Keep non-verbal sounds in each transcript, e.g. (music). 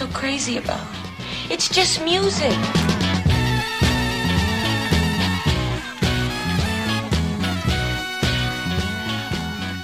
So crazy about? It's just music.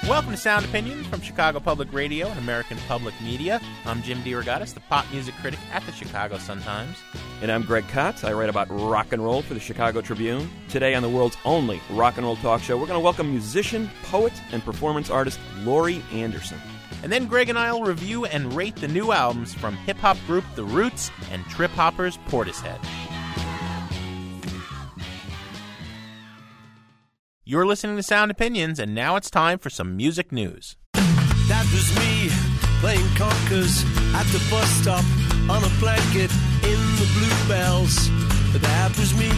Welcome to Sound Opinions from Chicago Public Radio and American Public Media. I'm Jim DeRogatis, the pop music critic at the Chicago Sun-Times. And I'm Greg Kot. I write about rock and roll for the Chicago Tribune. Today on the world's only rock and roll talk show, we're going to welcome musician, poet, and performance artist Laurie Anderson. And then Greg and I will review and rate the new albums from hip hop group The Roots and Trip Hopper's Portishead. You're listening to Sound Opinions, and now it's time for some music news. That was me playing conkers at the bus stop on a blanket in the bluebells. That was me.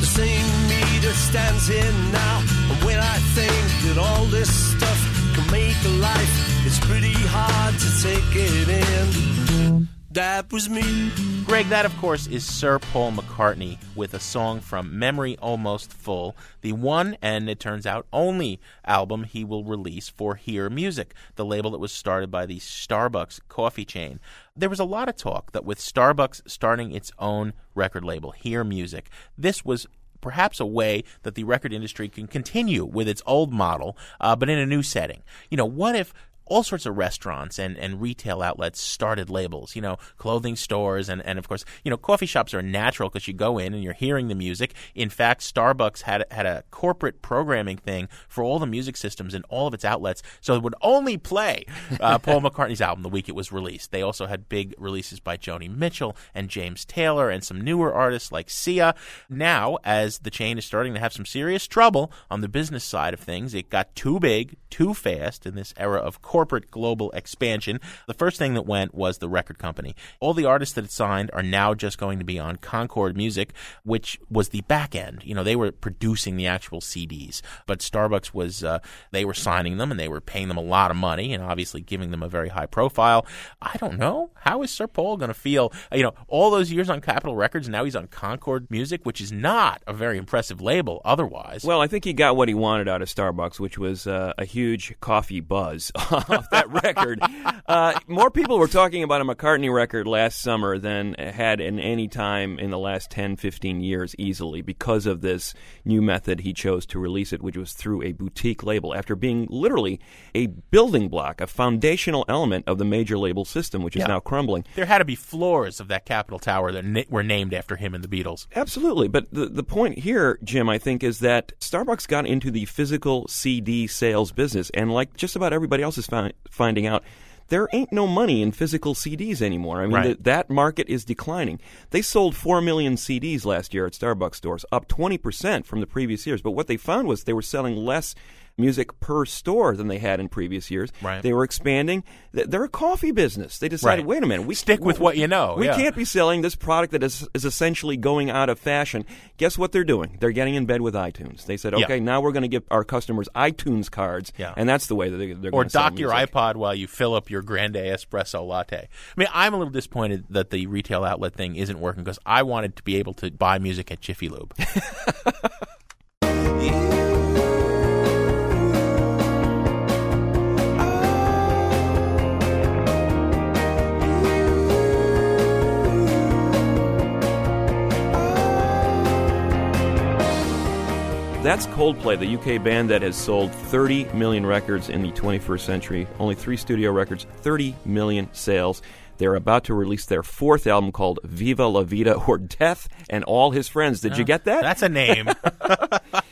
The same me that stands here now. And when I think that all this stuff can make a life, it's pretty hard to take it in. That was me. Greg, that of course is Sir Paul McCartney with a song from Memory Almost Full, the one and it turns out only album he will release for Hear Music, the label that was started by the Starbucks coffee chain. There was a lot of talk that with Starbucks starting its own record label, Hear Music, this was perhaps a way that the record industry can continue with its old model, uh, but in a new setting. You know, what if all sorts of restaurants and, and retail outlets started labels, you know, clothing stores and, and of course, you know, coffee shops are natural because you go in and you're hearing the music. In fact, Starbucks had had a corporate programming thing for all the music systems in all of its outlets, so it would only play uh, (laughs) Paul McCartney's album the week it was released. They also had big releases by Joni Mitchell and James Taylor and some newer artists like Sia. Now, as the chain is starting to have some serious trouble on the business side of things, it got too big, too fast in this era of corporate global expansion. The first thing that went was the record company. All the artists that it signed are now just going to be on Concord Music, which was the back end. You know, they were producing the actual CDs, but Starbucks was, uh, they were signing them and they were paying them a lot of money and obviously giving them a very high profile. I don't know. How is Sir Paul going to feel? You know, all those years on Capitol Records, now he's on Concord Music, which is not a very impressive label otherwise. Well, I think he got what he wanted out of Starbucks, which was uh, a huge coffee buzz (laughs) (laughs) off that record. Uh, more people were talking about a McCartney record last summer than had in any time in the last 10, 15 years easily because of this new method he chose to release it, which was through a boutique label after being literally a building block, a foundational element of the major label system, which is Yeah. now crumbling. there had to be floors of that Capitol Tower that na- were named after him and the Beatles. Absolutely. But the, the point here, Jim, I think, is that Starbucks got into the physical CD sales business. And like just about everybody else is fi- finding out, there ain't no money in physical CDs anymore. I mean, Right. th- that market is declining. They sold 4 million CDs last year at Starbucks stores, up 20% from the previous years. But what they found was they were selling less music per store than they had in previous years. Right. They were expanding. They're a coffee business. They decided, Right. wait a minute, we Stick with what you know, We yeah. can't be selling this product that is, is essentially going out of fashion. Guess what they're doing? They're getting in bed with iTunes. They said, Yeah. okay, now we're going to give our customers iTunes cards, Yeah. and that's the way that they, they're or going to sell it. Or dock your iPod while you fill up your grande espresso latte. I mean, I'm a little disappointed that the retail outlet thing isn't working because I wanted to be able to buy music at Jiffy Lube. (laughs) (laughs) That's Coldplay, the UK band that has sold 30 million records in the 21st century. Only three studio records, 30 million sales. They're about to release their fourth album called Viva La Vida (laughs) or Death and All His Friends. Did you oh, get that? That's a name. (laughs)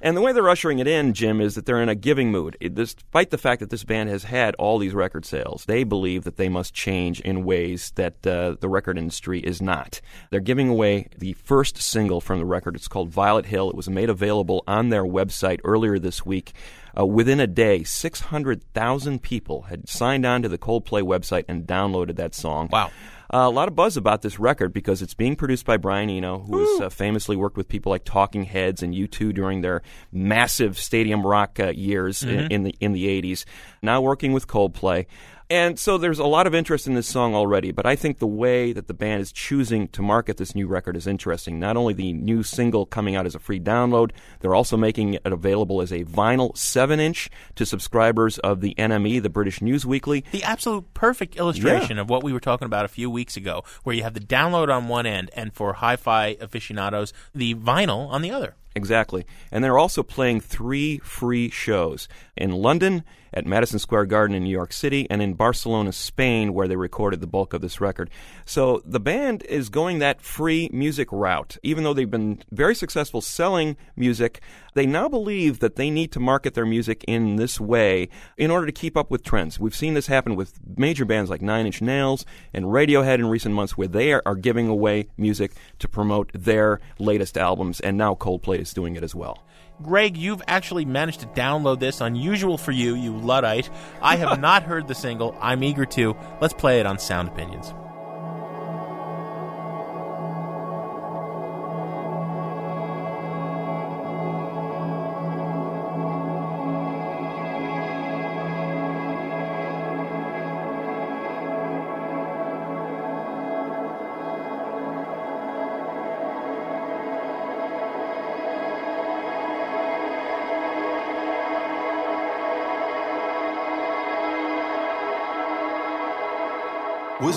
And the way they're ushering it in, Jim, is that they're in a giving mood. It, despite the fact that this band has had all these record sales, they believe that they must change in ways that uh, the record industry is not. They're giving away the first single from the record. It's called Violet Hill. It was made available on their website earlier this week. Uh, within a day, 600,000 people had signed on to the Coldplay website and downloaded that song. Wow. Uh, a lot of buzz about this record because it's being produced by Brian Eno, who has uh, famously worked with people like Talking Heads and U2 during their massive stadium rock uh, years in, in the in the 80s. Now working with Coldplay. And so there's a lot of interest in this song already, but I think the way that the band is choosing to market this new record is interesting. Not only the new single coming out as a free download, they're also making it available as a vinyl 7 inch to subscribers of the NME, the British News Weekly. The absolute perfect illustration of what we were talking about a few weeks ago, where you have the download on one end and for hi fi aficionados, the vinyl on the other. Exactly. And they're also playing three free shows in London, at Madison Square Garden in New York City, and in Barcelona, Spain, where they recorded the bulk of this record. So the band is going that free music route. Even though they've been very successful selling music, they now believe that they need to market their music in this way in order to keep up with trends. We've seen this happen with major bands like Nine Inch Nails and Radiohead in recent months, where they are, giving away music to promote their latest albums, and now Coldplay is doing it as well. Greg, you've actually managed to download this. Unusual for you, you Luddite. I have (laughs) not heard the single. I'm eager to. Let's play it on Sound Opinions.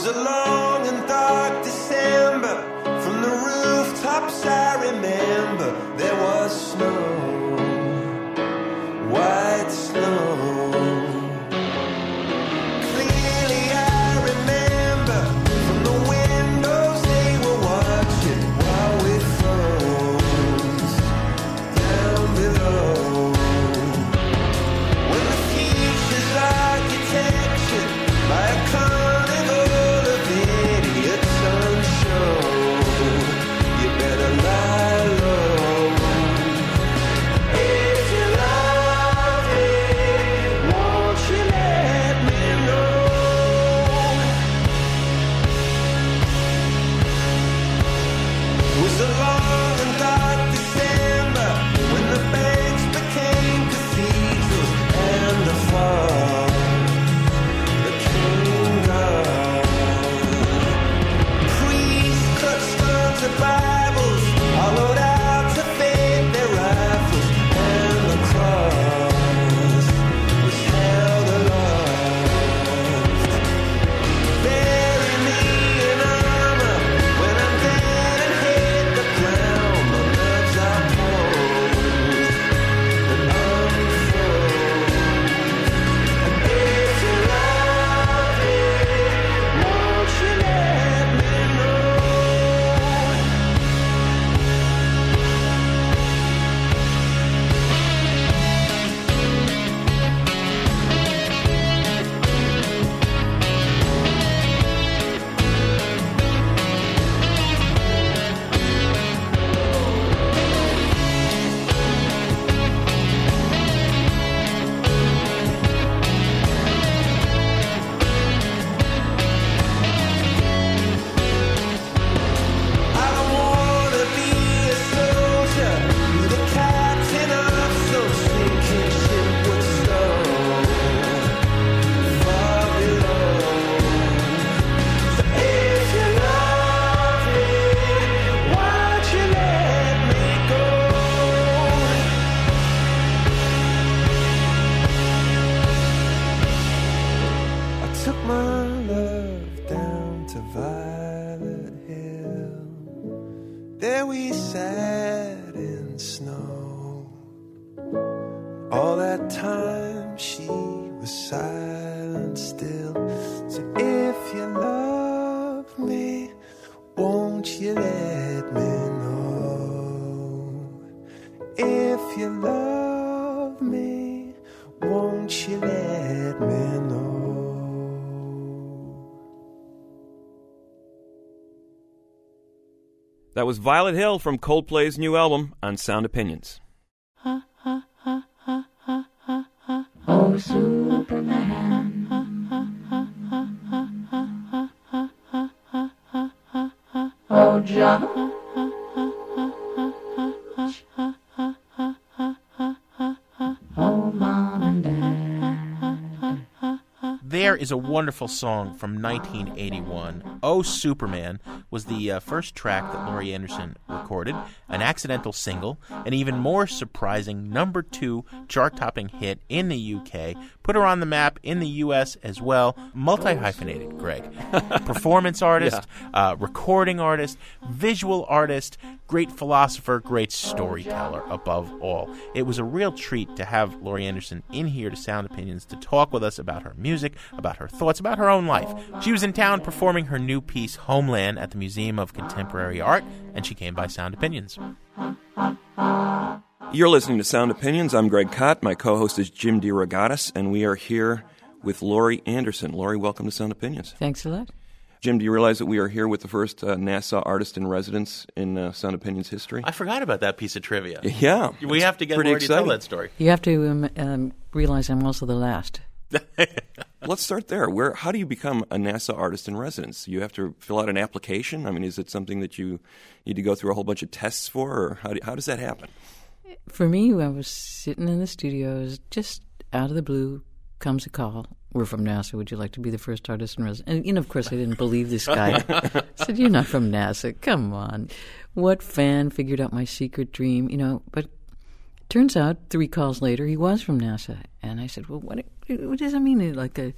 Was a long and dark December. From the rooftops, That was Violet Hill from Coldplay's new album on Sound Opinions. Oh, Superman. Oh, John. There is a wonderful song from 1981. Oh Superman was the uh, first track that Laurie Anderson recorded, an accidental single, an even more surprising number two chart topping hit in the UK, put her on the map in the US as well. Multi hyphenated, Greg. (laughs) Performance artist, uh, recording artist, visual artist, great philosopher, great storyteller above all. It was a real treat to have Laurie Anderson in here to Sound Opinions to talk with us about her music, about her thoughts, about her own life. She was in town performing her new piece, Homeland, at the Museum of Contemporary Art, and she came by Sound Opinions. You're listening to Sound Opinions. I'm Greg Kot. My co host is Jim DeRogatis, and we are here with Laurie Anderson. Laurie, welcome to Sound Opinions. Thanks a lot. Jim, do you realize that we are here with the first uh, NASA artist in residence in uh, Sound Opinions history? I forgot about that piece of trivia. yeah. We have to get pretty Laurie to tell that story. You have to um, um, realize I'm also the last. Let's start there. Where? How do you become a NASA artist in residence? You have to fill out an application. I mean, is it something that you need to go through a whole bunch of tests for, or how, do, how does that happen? For me, I was sitting in the studios, just out of the blue comes a call. We're from NASA. Would you like to be the first artist in residence? And you know, of course, I didn't believe this guy. I (laughs) (laughs) said, "You're not from NASA. Come on." What fan figured out my secret dream? You know, but turns out three calls later, he was from NASA, and I said, "Well, what, what does that mean? Like a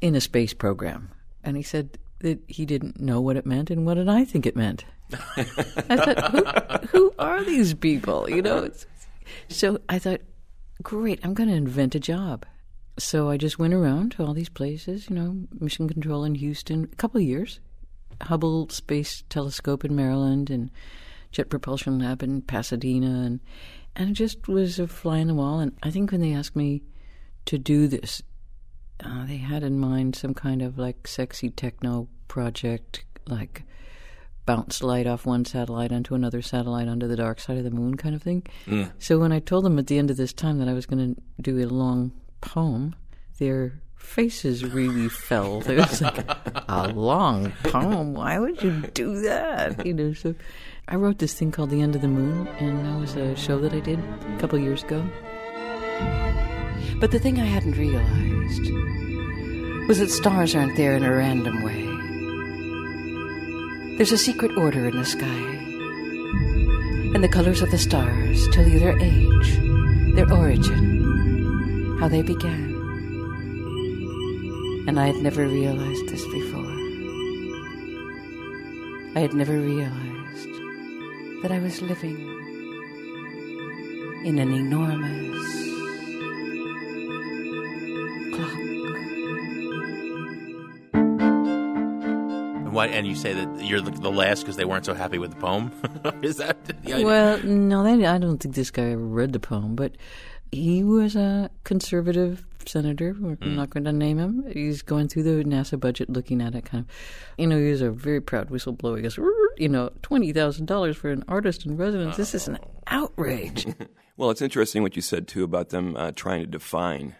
in a space program?" And he said that he didn't know what it meant, and what did I think it meant? I thought, who, who are these people? You know, so I thought, great, I'm going to invent a job. So I just went around to all these places, you know, Mission Control in Houston, a couple of years, Hubble Space Telescope in Maryland, and Jet Propulsion Lab in Pasadena, and and it just was a fly on the wall. And I think when they asked me to do this, uh, they had in mind some kind of like sexy techno project, like bounce light off one satellite onto another satellite onto the dark side of the moon kind of thing. So when I told them at the end of this time that I was going to do a long poem, their faces really (laughs) fell. It was like a long poem. Why would you do that? You know. So I wrote this thing called "The End of the Moon," and that was a show that I did a couple years ago. But the thing I hadn't realized was that stars aren't there in a random way. There's a secret order in the sky. And the colors of the stars tell you their age, their origin, how they began. And I had never realized this before. I had never realized that I was living in an enormous And, and you say that you're the, the last because they weren't so happy with the poem? (laughs) Is that the idea? Well, no, that, I don't think this guy ever read the poem, but he was a conservative senator. We're Mm. not going to name him. He's going through the NASA budget, looking at it, kind of. You know, he was a very proud whistleblower. He goes, you know, twenty thousand dollars for an artist in residence. This is an outrage. (laughs) Well, it's interesting what you said too about them uh, trying to define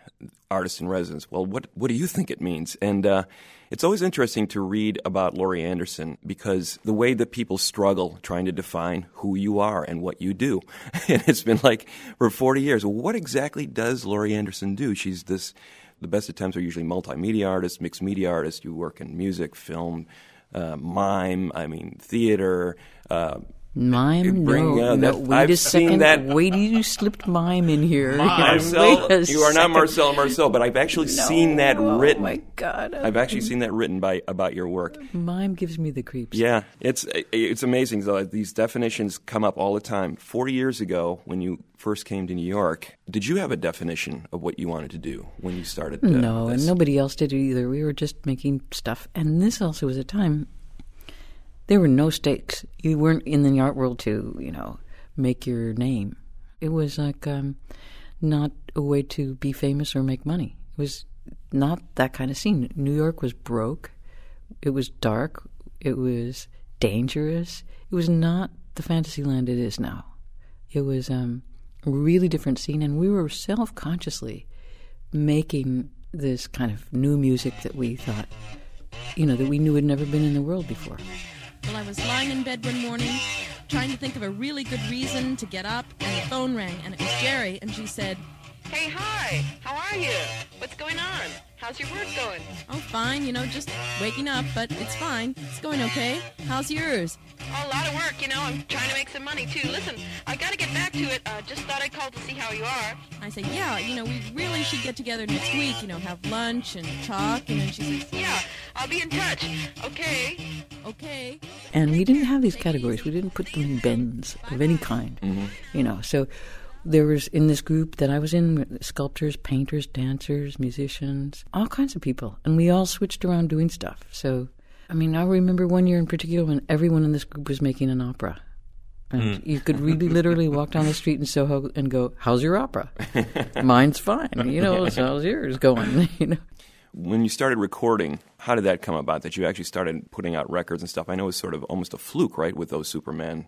artist in residence. Well, what what do you think it means? And uh, it's always interesting to read about Laurie Anderson because the way that people struggle trying to define who you are and what you do, (laughs) and it's been like for forty years. What exactly does Laurie Anderson do? She's this. The best attempts are usually multimedia artists, mixed media artists. You work in music, film, uh, mime. I mean, theater. Uh, Mime? Bring, no, uh, no. that- Wait I've a seen second. that- Wait you slipped mime in here. (laughs) Marcel, you are not. Marcel Marceau, but I've actually seen that written. Oh, my God. I've actually seen that written by about your work. Mime gives me the creeps. Yeah, it's it's amazing though. These definitions come up all the time. Forty years ago, when you first came to New York, did you have a definition of what you wanted to do when you started? Uh, No, this? and nobody else did either. We were just making stuff. And this also was a time there were no stakes. You weren't in the art world to, you know, make your name. It was like um, not a way to be famous or make money. It was not that kind of scene. New York was broke. It was dark. It was dangerous. It was not the Fantasyland it is now. It was um, a really different scene, and we were self consciously making this kind of new music that we thought, you know, that we knew had never been in the world before. Well, I was lying in bed one morning trying to think of a really good reason to get up, and the phone rang, and it was Jerry, and she said, Hey, hi. How are you? What's going on? How's your work going? Oh, fine, you know, just waking up, but it's fine. It's going okay. How's yours? Oh, a lot of work, you know. I'm trying to make some money, too. Listen, I gotta get back to it. Uh, just thought I'd call to see how you are. I said, Yeah, you know, we really should get together next week, you know, have lunch and talk. And then she says, Yeah, I'll be in touch. Okay. Okay. And we didn't have these categories. We didn't put them in bins of any kind, you know. So there was in this group that I was in sculptors, painters, dancers, musicians, all kinds of people, and we all switched around doing stuff. So, I mean, I remember one year in particular when everyone in this group was making an opera. And hmm. you could really (laughs) literally walk down the street in Soho and go, "How's your opera?" (laughs) Mine's fine, you know. So how's yours going? (laughs) you know. When you started recording, how did that come about? That you actually started putting out records and stuff? I know it was sort of almost a fluke, right, with those Supermen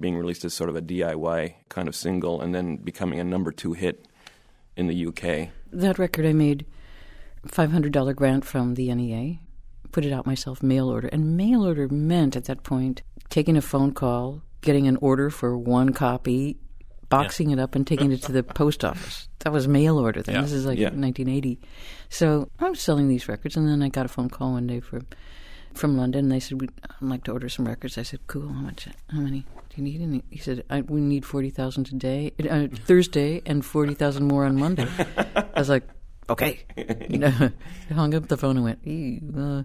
being released as sort of a DIY kind of single and then becoming a number two hit in the UK. that record I made five hundred dollar grant from the NEA, put it out myself mail order, and mail order meant at that point taking a phone call, getting an order for one copy, boxing it up, and taking it to the post office. That was mail order then. Yeah. This is like Yeah. 1980. So I was selling these records, and then I got a phone call one day from from London. And they said, "We'd I'd like to order some records." I said, "Cool. How much? How many do you need?" And he- said, I, "We need forty thousand today, uh, Thursday, and forty thousand more on Monday." I was like, "Okay." You know, I (laughs) hung up the phone and went. "Ew, Uh.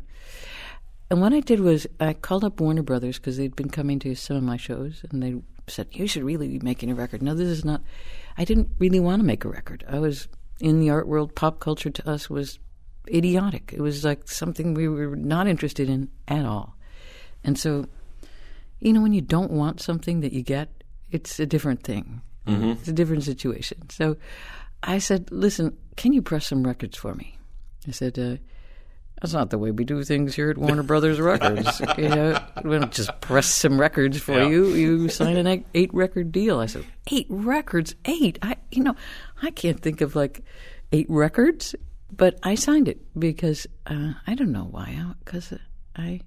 And what I did was I called up Warner Brothers because they'd been coming to some of my shows, and they said, "You should really be making a record." No, this is not. I didn't really want to make a record. I was in the art world. Pop culture to us was idiotic. It was like something we were not interested in at all. And so, you know, when you don't want something that you get, it's a different thing. It's a different situation. So I said, listen, can you press some records for me? I said, uh, that's not the way we do things here at Warner Brothers (laughs) Records. you know, we don't just press some records for Yeah. you. You sign an eight, eight record deal. I said, eight records, eight. I, you know, I can't think of like eight records, but I signed it because uh, I don't know why. Because I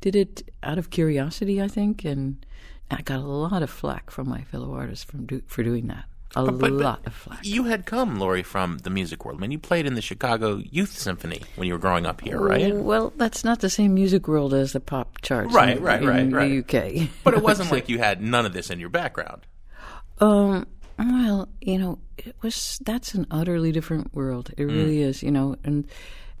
did it out of curiosity, I think, and I got a lot of flack from my fellow artists from do, for doing that. A But- but- but lot of flack. You had come, Laurie, from the music world. I mean, you played in the Chicago Youth Symphony when you were growing up here, right? Well, that's not the same music world as the pop charts Right, in, right, in right, the right. UK. (laughs) But it wasn't (laughs) like you had none of this in your background. Um, well, you know, it was that's an utterly different world. It really is, you know, and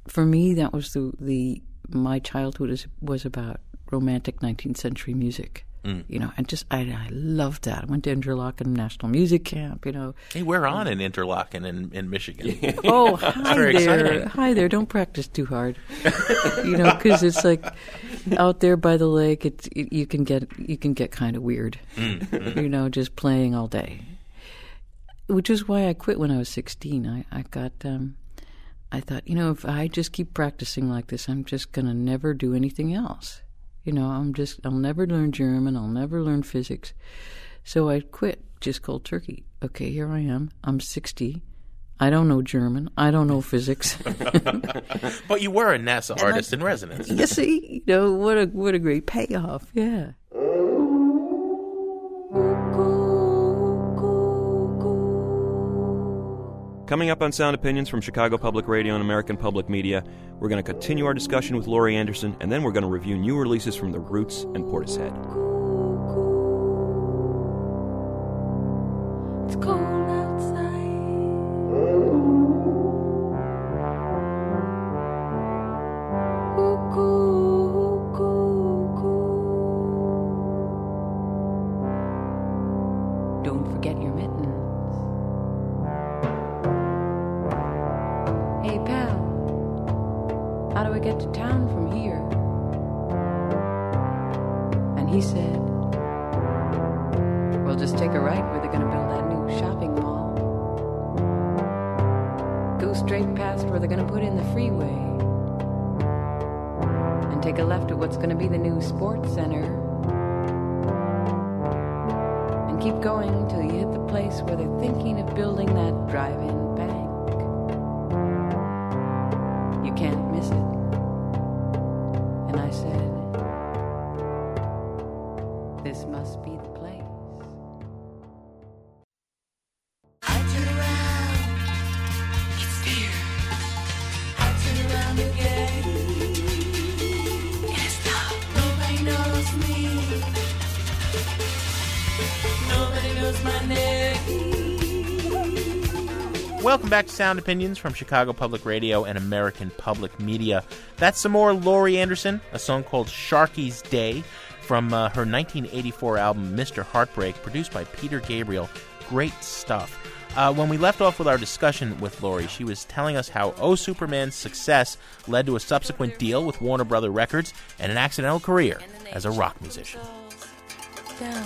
for me that was the the my childhood is, was about romantic 19th century music. You know, and just I, I loved that. I went to Interlochen National Music Camp. You know, Hey, we're on in Interlochen in, in Michigan. (laughs) oh hi there, exciting. hi there. Don't practice too hard, (laughs) you know, because it's like out there by the lake. It's it, you can get you can get kind of weird, you know, just playing all day. Which is why I quit when I was sixteen. I I got um, I thought you know if I just keep practicing like this, I'm just gonna never do anything else. You know, I'm just I'll never learn German. I'll never learn physics. So I quit just cold turkey. Okay, here I am. I'm 60. I don't know German. I don't know physics. (laughs) but you were a NASA artist in residence. you see, you know what a what a great payoff. Yeah. Coming up on Sound Opinions from Chicago Public Radio and American Public Media, we're going to continue our discussion with Laurie Anderson, and then we're going to review new releases from The Roots and Portishead. It's cold Welcome back to Sound Opinions from Chicago Public Radio and American Public Media. That's some more Laurie Anderson, a song called Sharkey's Day from uh, her 1984 album Mr. Heartbreak, produced by Peter Gabriel. Great stuff. Uh, when we left off with our discussion with Laurie, she was telling us how O Superman's success led to a subsequent deal with Warner Brother Records and an accidental career as a rock musician. Down.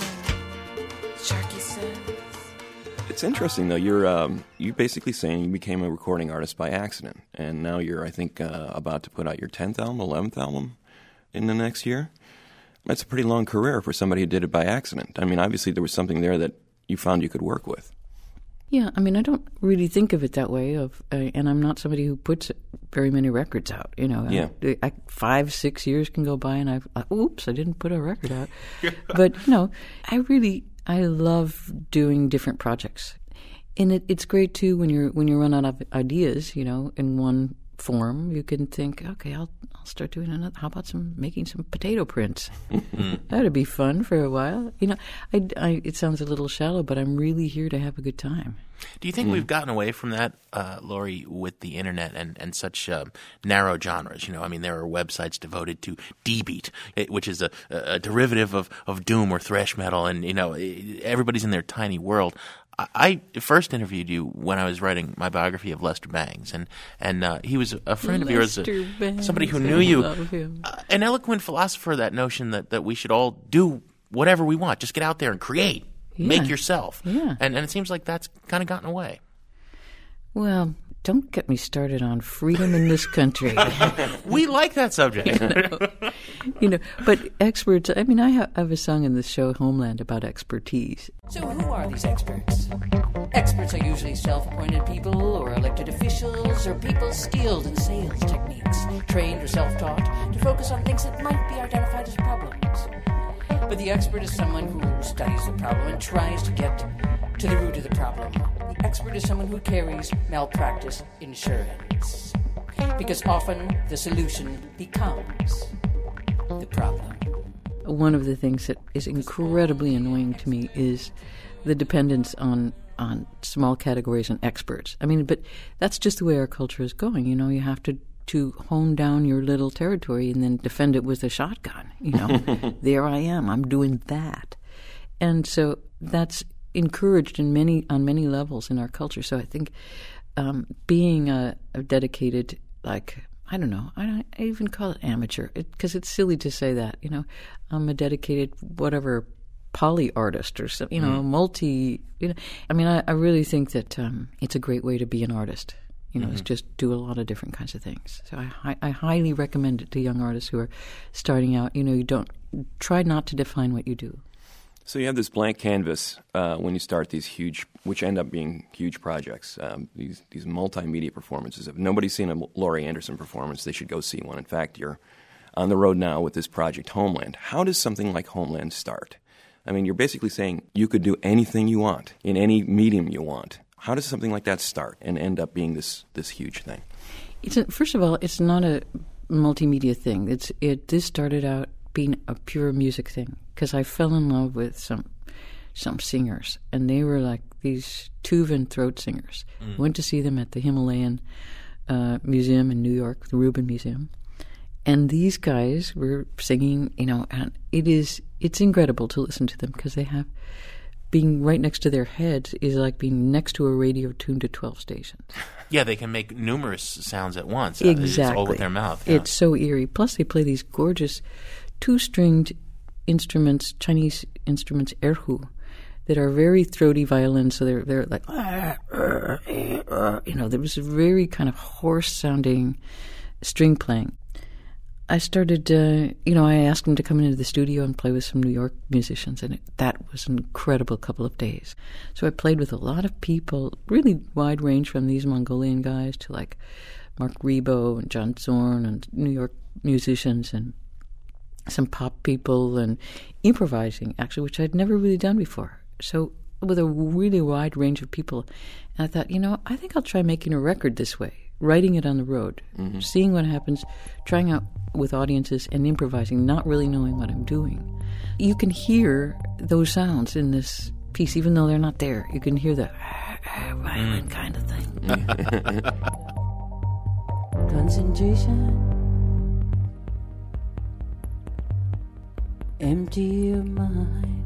It's interesting though. You're um, you basically saying you became a recording artist by accident, and now you're I think uh, about to put out your tenth album, eleventh album in the next year. That's a pretty long career for somebody who did it by accident. I mean, obviously there was something there that you found you could work with. Yeah, I mean, I don't really think of it that way. Of uh, and I'm not somebody who puts very many records out. You know, Yeah. I, I, five, six years can go by, and I've uh, oops, I didn't put a record out. (laughs) but you know, I really I love doing different projects, and it, it's great too when you're when you run out of ideas. You know, in one form, you can think, okay, I'll I'll start doing another. How about some making some potato prints? (laughs) That'd be fun for a while. You know, I, I, it sounds a little shallow, but I'm really here to have a good time. Do you think we've gotten away from that, uh, Laurie, with the internet and, and such um, narrow genres? You know, I mean, there are websites devoted to D-beat, which is a, a derivative of, of doom or thrash metal, and you know, everybody's in their tiny world. I, first interviewed you when I was writing my biography of Lester Bangs, and and uh, he was a friend of yours, uh, Bangs, somebody who knew you, uh, an eloquent philosopher. That notion that, that we should all do whatever we want, just get out there and create, make yourself, Yeah. and and it seems like that's kind of gotten away. Well, don't get me started on freedom in this country. (laughs) We like that subject. (laughs) you know, (laughs) but experts. I mean, I have, I have a song in the show Homeland about expertise. So, who are these experts? Experts are usually self appointed people or elected officials or people skilled in sales techniques, trained or self taught to focus on things that might be identified as problems. But the expert is someone who studies the problem and tries to get to the root of the problem. The expert is someone who carries malpractice insurance. Because often the solution becomes the problem. One of the things that is incredibly annoying to me is the dependence on on small categories and experts. I mean, but that's just the way our culture is going. You know, you have to to hone down your little territory and then defend it with a shotgun. You know, (laughs) there I am. I'm doing that, and so that's encouraged in many on many levels in our culture. So I think um, being a, a dedicated like I don't know. I, don't, I even call it amateur because it's silly to say that. You know, I'm a dedicated whatever poly artist or some, you know, multi. You know, I mean, I, I really think that um, it's a great way to be an artist. You know, is just do a lot of different kinds of things. So I, I highly recommend it to young artists who are starting out. You know, you don't try not to define what you do. So you have this blank canvas uh, when you start these huge, which end up being huge projects. Um, these these multimedia performances. If nobody's seen a Laurie Anderson performance, they should go see one. In fact, you're on the road now with this project Homeland. How does something like Homeland start? I mean, you're basically saying you could do anything you want in any medium you want. How does something like that start and end up being this this huge thing? It's a, first of all, it's not a multimedia thing. It's it. This started out being a pure music thing because I fell in love with some some singers, and they were like these Tuvan throat singers. I Went to see them at the Himalayan uh, Museum in New York, the Rubin Museum, and these guys were singing. You know, and it is it's incredible to listen to them because they have being right next to their heads is like being next to a radio tuned to twelve stations. (laughs) Yeah, they can make numerous sounds at once. Exactly. It's all with their mouth. yeah. It's so eerie. Plus, they play these gorgeous two-stringed instruments, Chinese instruments, erhu, that are very throaty violins. So they're they're like, ah, ah, ah, you know, there was a very kind of hoarse-sounding string playing. I started, uh, you know, I asked him to come into the studio and play with some New York musicians, and it, that was an incredible couple of days. So I played with a lot of people, really wide range from these Mongolian guys to like Marc Ribot and John Zorn and New York musicians and some pop people and improvising, actually, which I'd never really done before. So with a really wide range of people. And I thought, you know, I think I'll try making a record this way, writing it on the road, Mm-hmm. seeing what happens, trying out with audiences and improvising, not really knowing what I'm doing. You can hear those sounds in this piece, even though they're not there. You can hear the violin kind of thing. (laughs) Concentration. Empty your mind.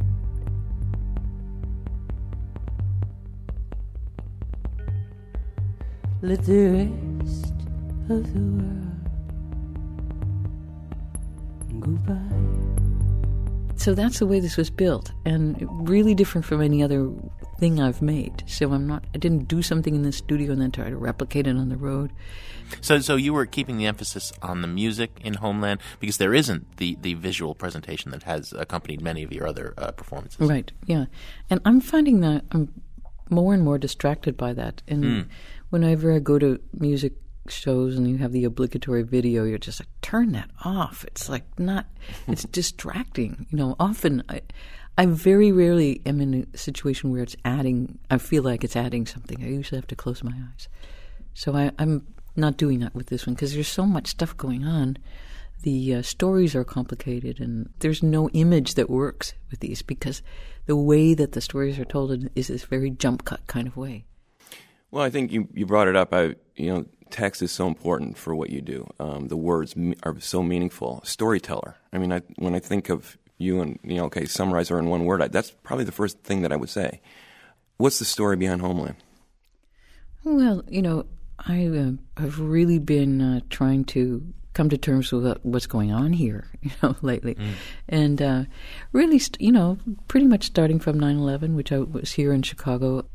Let the rest of the world go by. So that's the way this was built, and really different from any other thing I've made. So I'm not, I didn't do something in the studio and then try to replicate it on the road. So, so you were keeping the emphasis on the music in Homeland because there isn't the, the visual presentation that has accompanied many of your other uh, performances. Right. Yeah. And I'm finding that I'm more and more distracted by that. And Hmm. whenever I go to music shows and you have the obligatory video, you're just like, turn that off. It's like not, it's (laughs) distracting. You know, often I, I very rarely am in a situation where it's adding, I feel like it's adding something. I usually have to close my eyes. So I, I'm not doing that with this one because there's so much stuff going on. The uh, stories are complicated, and there's no image that works with these because the way that the stories are told is this very jump cut kind of way. Well, I think you, you brought it up. I you know text is so important for what you do. Um, the words are so meaningful. Storyteller. I mean, I, when I think of you and you know, okay, summarize her in one word. I, that's probably the first thing that I would say. What's the story behind Homeland? Well, you know, I uh, have really been uh, trying to come to terms with what's going on here, (laughs) you know, lately, and uh, really, st- you know, pretty much starting from 9/11, which I was here in Chicago.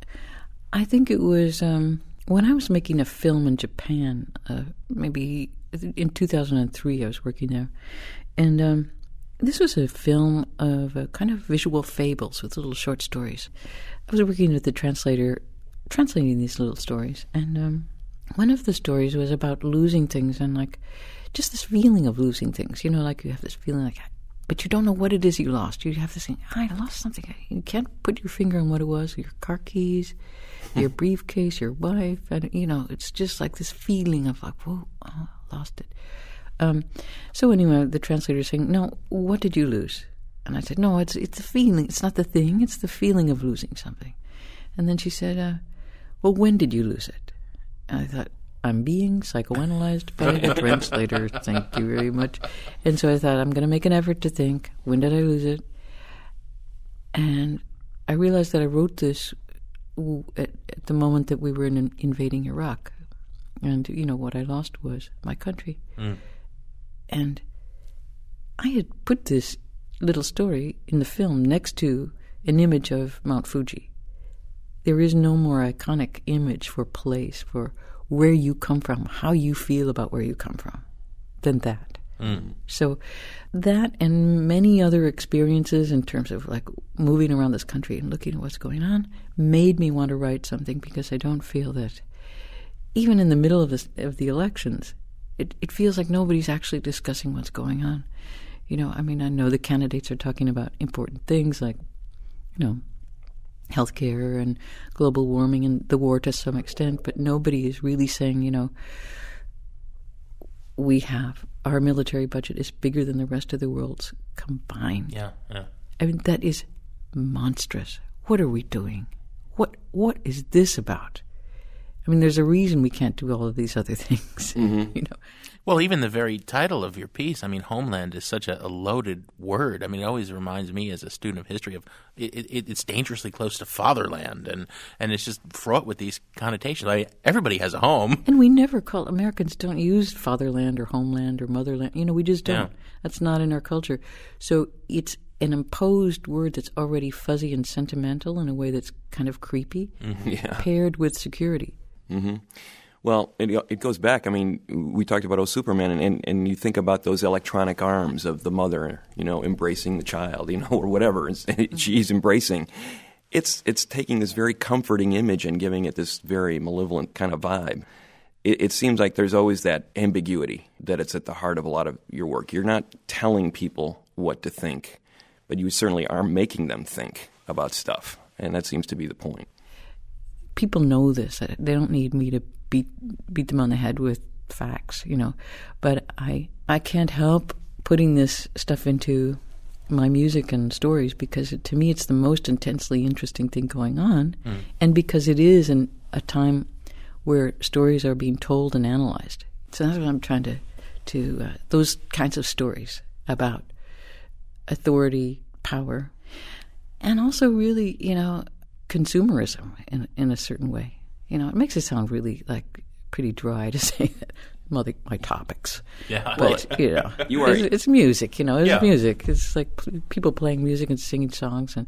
I think it was um, when I was making a film in Japan, uh, maybe in 2003. I was working there, and um, this was a film of uh, kind of visual fables with little short stories. I was working with the translator, translating these little stories, and um, one of the stories was about losing things and like just this feeling of losing things. You know, like you have this feeling like, but you don't know what it is you lost. You have this thing, I lost something. You can't put your finger on what it was. Your car keys, your briefcase, your wife, and you know, it's just like this feeling of like, whoa, oh, lost it. Um, so anyway, the translator saying, "No, what did you lose?" And I said, "No, it's it's the feeling. It's not the thing. It's the feeling of losing something." And then she said, uh, "Well, when did you lose it?" And I thought, "I'm being psychoanalyzed by the (laughs) translator. Thank you very much." And so I thought, "I'm going to make an effort to think. When did I lose it?" And I realized that I wrote this at, at the moment that we were in, invading Iraq, and you know what I lost was my country. And I had put this little story in the film next to an image of Mount Fuji. There is no more iconic image for place, for where you come from, how you feel about where you come from, than that. Mm. So that and many other experiences in terms of like moving around this country and looking at what's going on made me want to write something because I don't feel that even in the middle of this, of the elections, it, it feels like nobody's actually discussing what's going on. You know, I mean, I know the candidates are talking about important things like, you know, healthcare and global warming and the war to some extent, but nobody is really saying, you know, we have our military budget is bigger than the rest of the world's combined. Yeah, yeah. I mean, that is monstrous. What are we doing? What What is this about? I mean, there's a reason we can't do all of these other (laughs) things. Mm-hmm. You know, Well, even the very title of your piece, I mean, homeland is such a, a loaded word. I mean, it always reminds me as a student of history of it, it, it's dangerously close to fatherland, and, and it's just fraught with these connotations. Like, everybody has a home. and we never call Americans don't use fatherland or homeland or motherland. You know, we just don't. Yeah. That's not in our culture. So it's an imposed word that's already fuzzy and sentimental in a way that's kind of creepy, mm-hmm. (laughs) Yeah. paired with security. Mm-hmm. Well, it, it goes back. I mean, we talked about Oh Superman, and, and, and you think about those electronic arms of the mother, you know, embracing the child, you know, (laughs) or whatever (laughs) she's embracing. It's it's taking this very comforting image and giving it this very malevolent kind of vibe. It, it seems like there's always that ambiguity that it's at the heart of a lot of your work. You're not telling people what to think, but you certainly are making them think about stuff, and that seems to be the point. People know this. They don't need me to beat beat them on the head with facts, you know. But I I can't help putting this stuff into my music and stories because it, to me it's the most intensely interesting thing going on, mm. and because it is an, a time where stories are being told and analyzed. So that's what I'm trying to to uh, those kinds of stories about authority, power, and also really you know consumerism in in a certain way. You know, it makes it sound really like pretty dry to (laughs) say that well, the, my topics. Yeah, but (laughs) you know, you are. It's, it's, music. You know, it's yeah. music. It's like people playing music and singing songs, and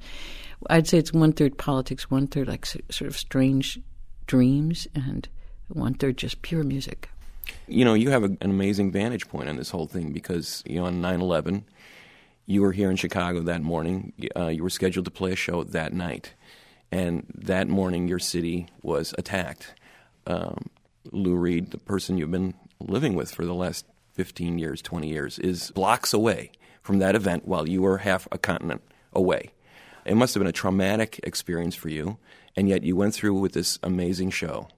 I'd say it's one third politics, one third like sort of strange dreams, and one third just pure music. You know, you have a, an amazing vantage point on this whole thing because you know on 9/11, you were here in Chicago that morning. Uh, you were scheduled to play a show that night, and that morning your city was attacked. Um, Lou Reed, the person you've been living with for the last 15 years, 20 years, is blocks away from that event while you were half a continent away. It must have been a traumatic experience for you, and yet you went through with this amazing show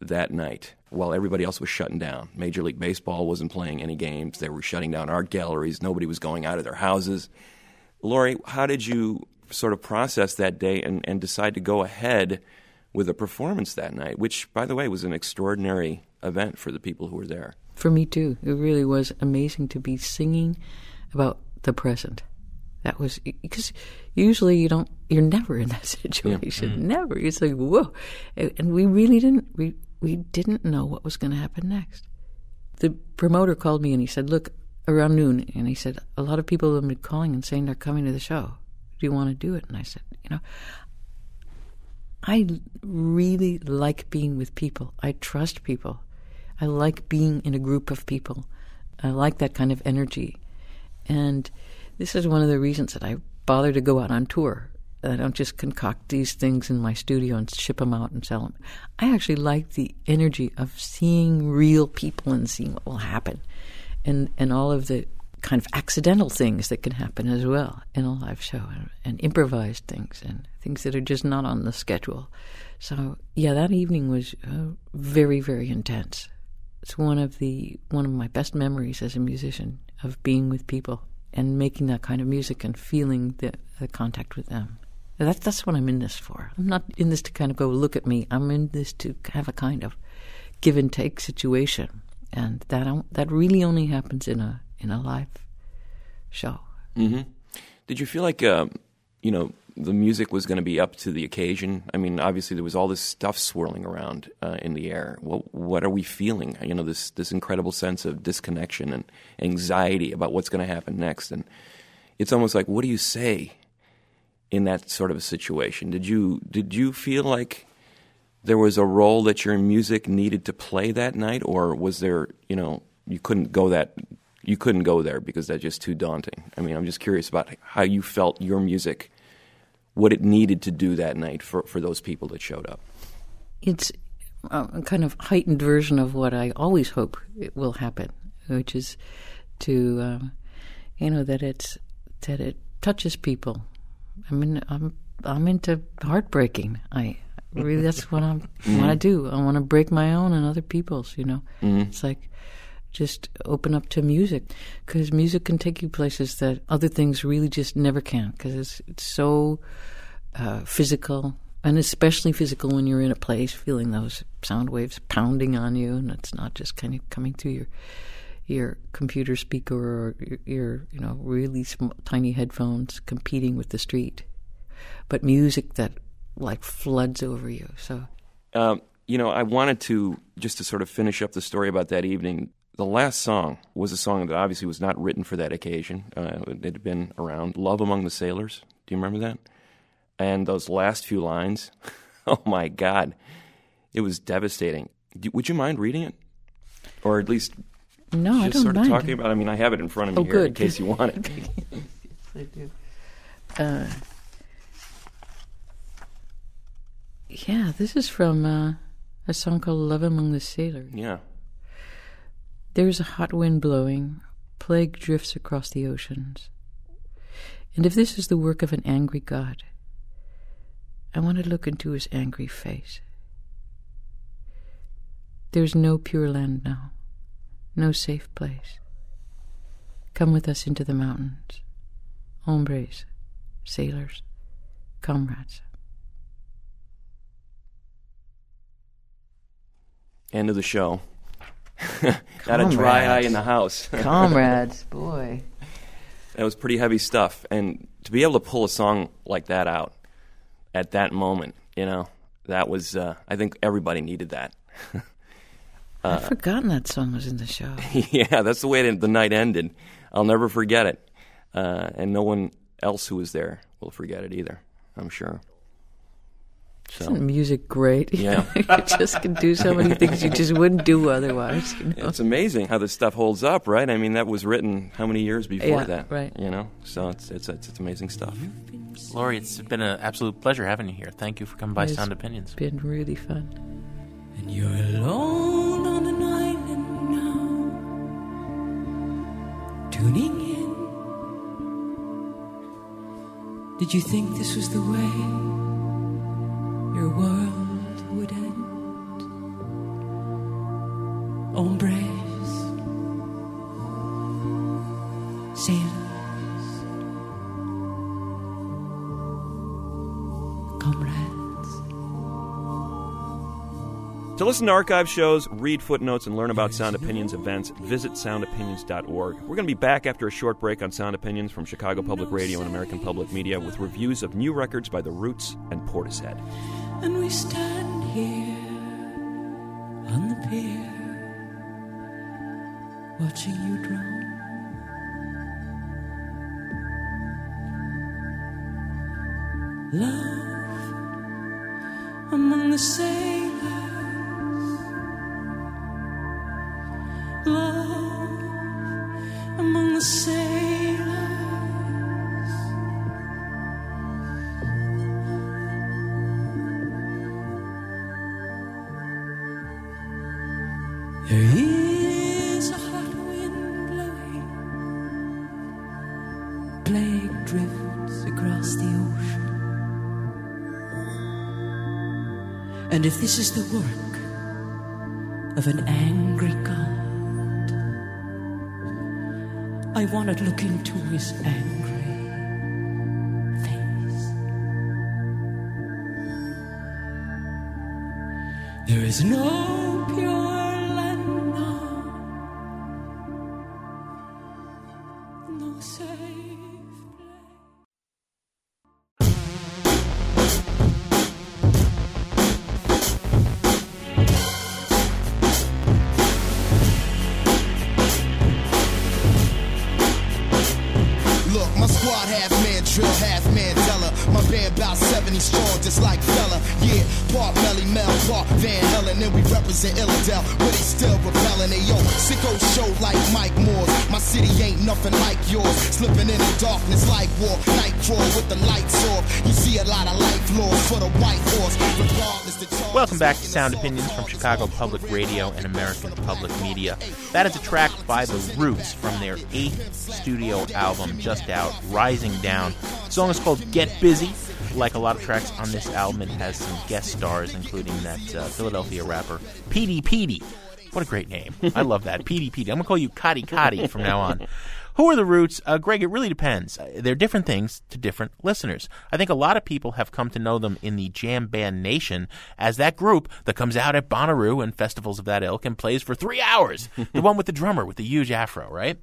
that night while everybody else was shutting down. Major League Baseball wasn't playing any games, they were shutting down art galleries, nobody was going out of their houses. Laurie, how did you sort of process that day and, and decide to go ahead with a performance that night, which, by the way, was an extraordinary event for the people who were there. For me, too. It really was amazing to be singing about the present. That was because usually you don't, you're never in that (laughs) situation. Yeah. Mm-hmm. Never. It's like, whoa. And we really didn't, we, we didn't know what was going to happen next. The promoter called me and he said, look, around noon, and he said, a lot of people have been calling and saying they're coming to the show. Do you want to do it? And I said, you know, I really like being with people. I trust people. I like being in a group of people. I like that kind of energy. And this is one of the reasons that I bother to go out on tour. I don't just concoct these things in my studio and ship them out and sell them. I actually like the energy of seeing real people and seeing what will happen. And, and all of the kind of accidental things that can happen as well in a live show and, and, improvised things and things that are just not on the schedule. So yeah, that evening was uh, very very intense. It's one of the one of my best memories as a musician of being with people and making that kind of music and feeling the, the contact with them. That's that's what I'm in this for. I'm not in this to kind of go look at me. I'm in this to have a kind of give and take situation, and that that really only happens in a in a live show. Mm-hmm. Did you feel like, uh, you know, the music was going to be up to the occasion? I mean, obviously there was all this stuff swirling around uh, in the air. What, what are we feeling? You know, this this incredible sense of disconnection and anxiety about what's going to happen next, and it's almost like, what do you say in that sort of a situation? Did you did you feel like there was a role that your music needed to play that night, or was there, you know, you couldn't go that you couldn't go there because that's just too daunting. I mean, I'm just curious about how you felt your music, what it needed to do that night for, for those people that showed up. It's a kind of heightened version of what I always hope it will happen, which is to, uh, you know, that it's that it touches people. I mean, I'm I'm into heartbreaking. I really that's what I'm mm-hmm. want to do. I want to break my own and other people's. You know, mm-hmm. it's like just open up to music because music can take you places that other things really just never can because it's, it's so uh, physical and especially physical when you're in a place feeling those sound waves pounding on you and it's not just kind of coming through your your computer speaker or your, your you know really small, tiny headphones competing with the street. But music that like floods over you so. Um, you know i wanted to just to sort of finish up the story about that evening the last song was a song that obviously was not written for that occasion. Uh, it had been around Love Among the Sailors. Do you remember that? And those last few lines, (laughs) oh my God, it was devastating. Do- Would you mind reading it, or at least No, I just don't sort of mind. talking about? I mean, I have it in front of me Oh, here in case you want it. yes, (laughs) I do. Uh, yeah, this is from uh, a song called Love Among the Sailors. yeah. There is a hot wind blowing, plague drifts across the oceans. And if this is the work of an angry God, I want to look into his angry face. There's no pure land now, no safe place. Come with us into the mountains, hombres, sailors, comrades. End of the show. (laughs) Got a dry eye in the house. (laughs) Comrades, boy. That was pretty heavy stuff. And to be able to pull a song like that out at that moment, you know, that was, uh, I think everybody needed that. (laughs) I've forgotten that song was in the show. yeah, that's the way the night ended. I'll never forget it. Uh, and no one else who was there will forget it either, I'm sure. So, Isn't music great? (laughs) Yeah. you just can do so many things you just wouldn't do otherwise. You know? it's amazing how this stuff holds up, right? I mean, that was written how many years before Yeah, that? right. You know? So it's, it's, it's, it's amazing stuff. Laurie, it's been an absolute pleasure having you here. Thank you for coming by It's Sound Opinions. been really fun. And you're alone on an island now, tuning in. Did you think this was the way your world would end? Hombres, sailors, comrades. To listen to archive shows, read footnotes, and learn about Sound Opinions events, visit soundopinions.org. We're going to be back after a short break on Sound Opinions from Chicago Public Radio and American Public Media with reviews of new records by The Roots and Portishead. And we stand here on the pier, watching you drown. Love among the sailors, And if this is the work of an angry God, I want to look into his angry face. There is no Sound Opinions from Chicago Public Radio and American Public Media. That is a track by The Roots from their eighth studio album just out, Rising Down. The song is called Get Busy. Like a lot of tracks on this album, it has some guest stars, including that uh, Philadelphia rapper, Petey Petey. What a great name. I love that. Petey Petey. I'm going to call you Cotty Cotty from now on. Who are the Roots? Uh, Greg, it really depends. Uh, They're different things to different listeners. I think a lot of people have come to know them in the jam band nation as that group that comes out at Bonnaroo and festivals of that ilk and plays for three hours. (laughs) the one with the drummer with the huge afro, right?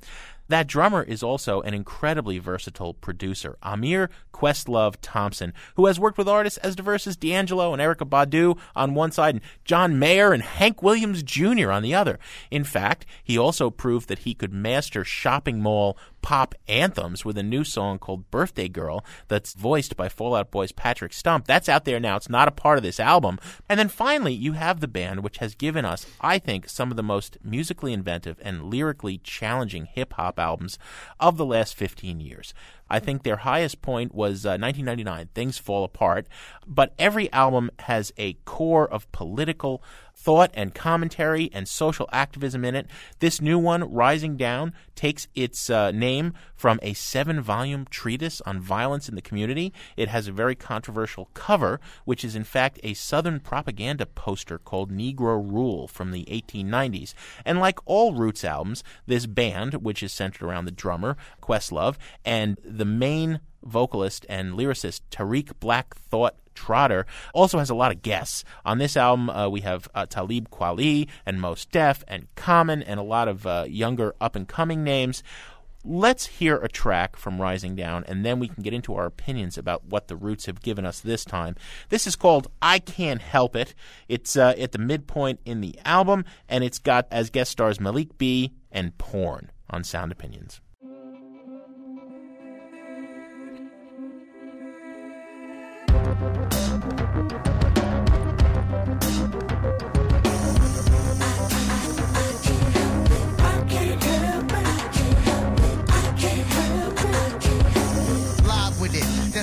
That drummer is also an incredibly versatile producer, Amir Questlove Thompson, who has worked with artists as diverse as D'Angelo and Erykah Badu on one side, and John Mayer and Hank Williams Jr. on the other. In fact, he also proved that he could master shopping mall pop anthems with a new song called Birthday Girl that's voiced by Fall Out Boy's Patrick Stump. That's out there now. It's not a part of this album. And then finally, you have the band which has given us, I think, some of the most musically inventive and lyrically challenging hip hop albums of the last 15 years. I think their highest point was uh, 1999, Things Fall Apart. But every album has a core of political thought and commentary and social activism in it. This new one, Rising Down, takes its uh, name from a seven volume treatise on violence in the community. It has a very controversial cover, which is in fact a Southern propaganda poster called Negro Rule from the 1890s. And like all Roots albums, this band, which is centered around the drummer, Questlove, and the main vocalist and lyricist Tariq Black Thought Trotter also has a lot of guests. On this album, uh, we have uh, Talib Kweli and Mos Def and Common and a lot of uh, younger up and coming names. Let's hear a track from Rising Down, and then we can get into our opinions about what the Roots have given us this time. This is called I Can't Help It. It's uh, at the midpoint in the album, and it's got as guest stars Malik B and Porn on Sound Opinions.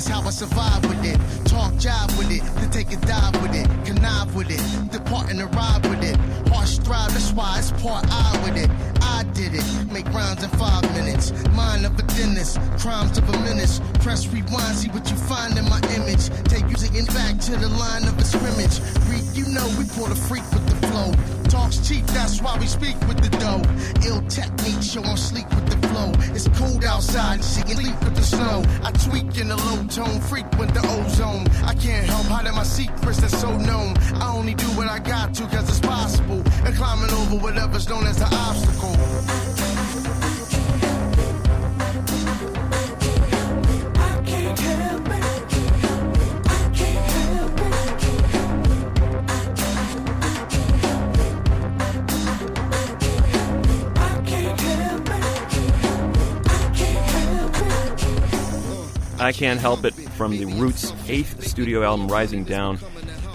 That's how I survive with it. Talk jive with it, to take a dive with it. Connive with it, depart and arrive with it. Harsh strive, that's why it's part I with it. I did it, make rounds in five minutes. Mind of a dentist, crimes of a menace. Press rewind, see what you find in my image. Take music in back to the line of a scrimmage. Freak, you know we pull the freak with the flow. Talks cheap, that's why we speak with the dough. Ill technique, show I'm sleek with the flow. It's cold outside, and she can leap with the snow. I tweak in the low tone, frequent the ozone. I can't help hiding my secrets that's so known. I only do what I got to, cause it's possible. And climbing over whatever's known as the obstacle. I Can't Help It from the Roots' eighth studio album, Rising Down.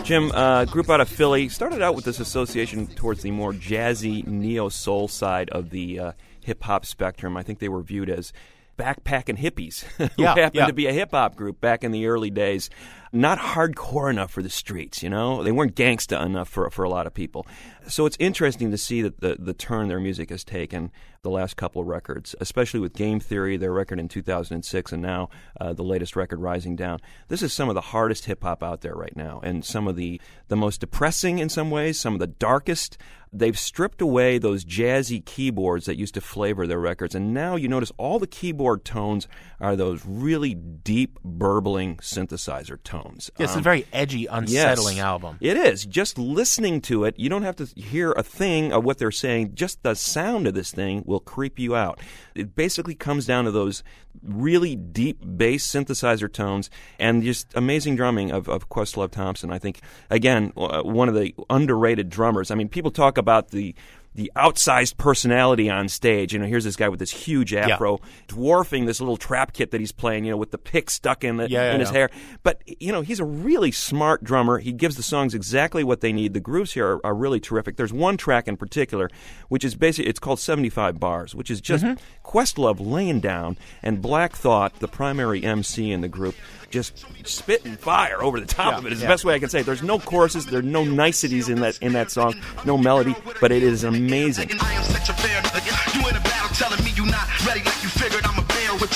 Jim, uh, group out of Philly, started out with this association towards the more jazzy neo soul side of the uh, hip hop spectrum. I think they were viewed as backpacking hippies (laughs) who Yeah, happened yeah. to be a hip hop group back in the early days. Not hardcore enough for the streets, you know? They weren't gangsta enough for, for a lot of people. So it's interesting to see that the, the turn their music has taken the last couple of records, especially with Game Theory, their record in 2006, and now uh, the latest record, Rising Down. This is some of the hardest hip hop out there right now, and some of the, the most depressing in some ways, some of the darkest. They've stripped away those jazzy keyboards that used to flavor their records, and now you notice all the keyboard tones are those really deep, burbling synthesizer tones. Yes, it's Um, a very edgy, unsettling album. it is. Just listening to it, you don't have to hear a thing of what they're saying. Just the sound of this thing will creep you out. It basically comes down to those really deep bass synthesizer tones and just amazing drumming of, of Questlove Thompson. I think, again, uh, one of the underrated drummers. I mean, people talk about the the outsized personality on stage. You know, here's this guy with this huge afro, dwarfing this little trap kit that he's playing. You know, with the pick stuck in the, Yeah, yeah, in his yeah. hair. But you know, he's a really smart drummer. He gives the songs exactly what they need. The grooves here are, are really terrific. There's one track in particular, which is basically it's called 75 bars, which is just Mm-hmm. Questlove laying down and Black Thought, the primary MC in the group, just spitting fire over the top Yeah, of it. Is yeah. the best way I can say. it. There's no choruses, there's no niceties in that in that song, no melody, but it is amazing. I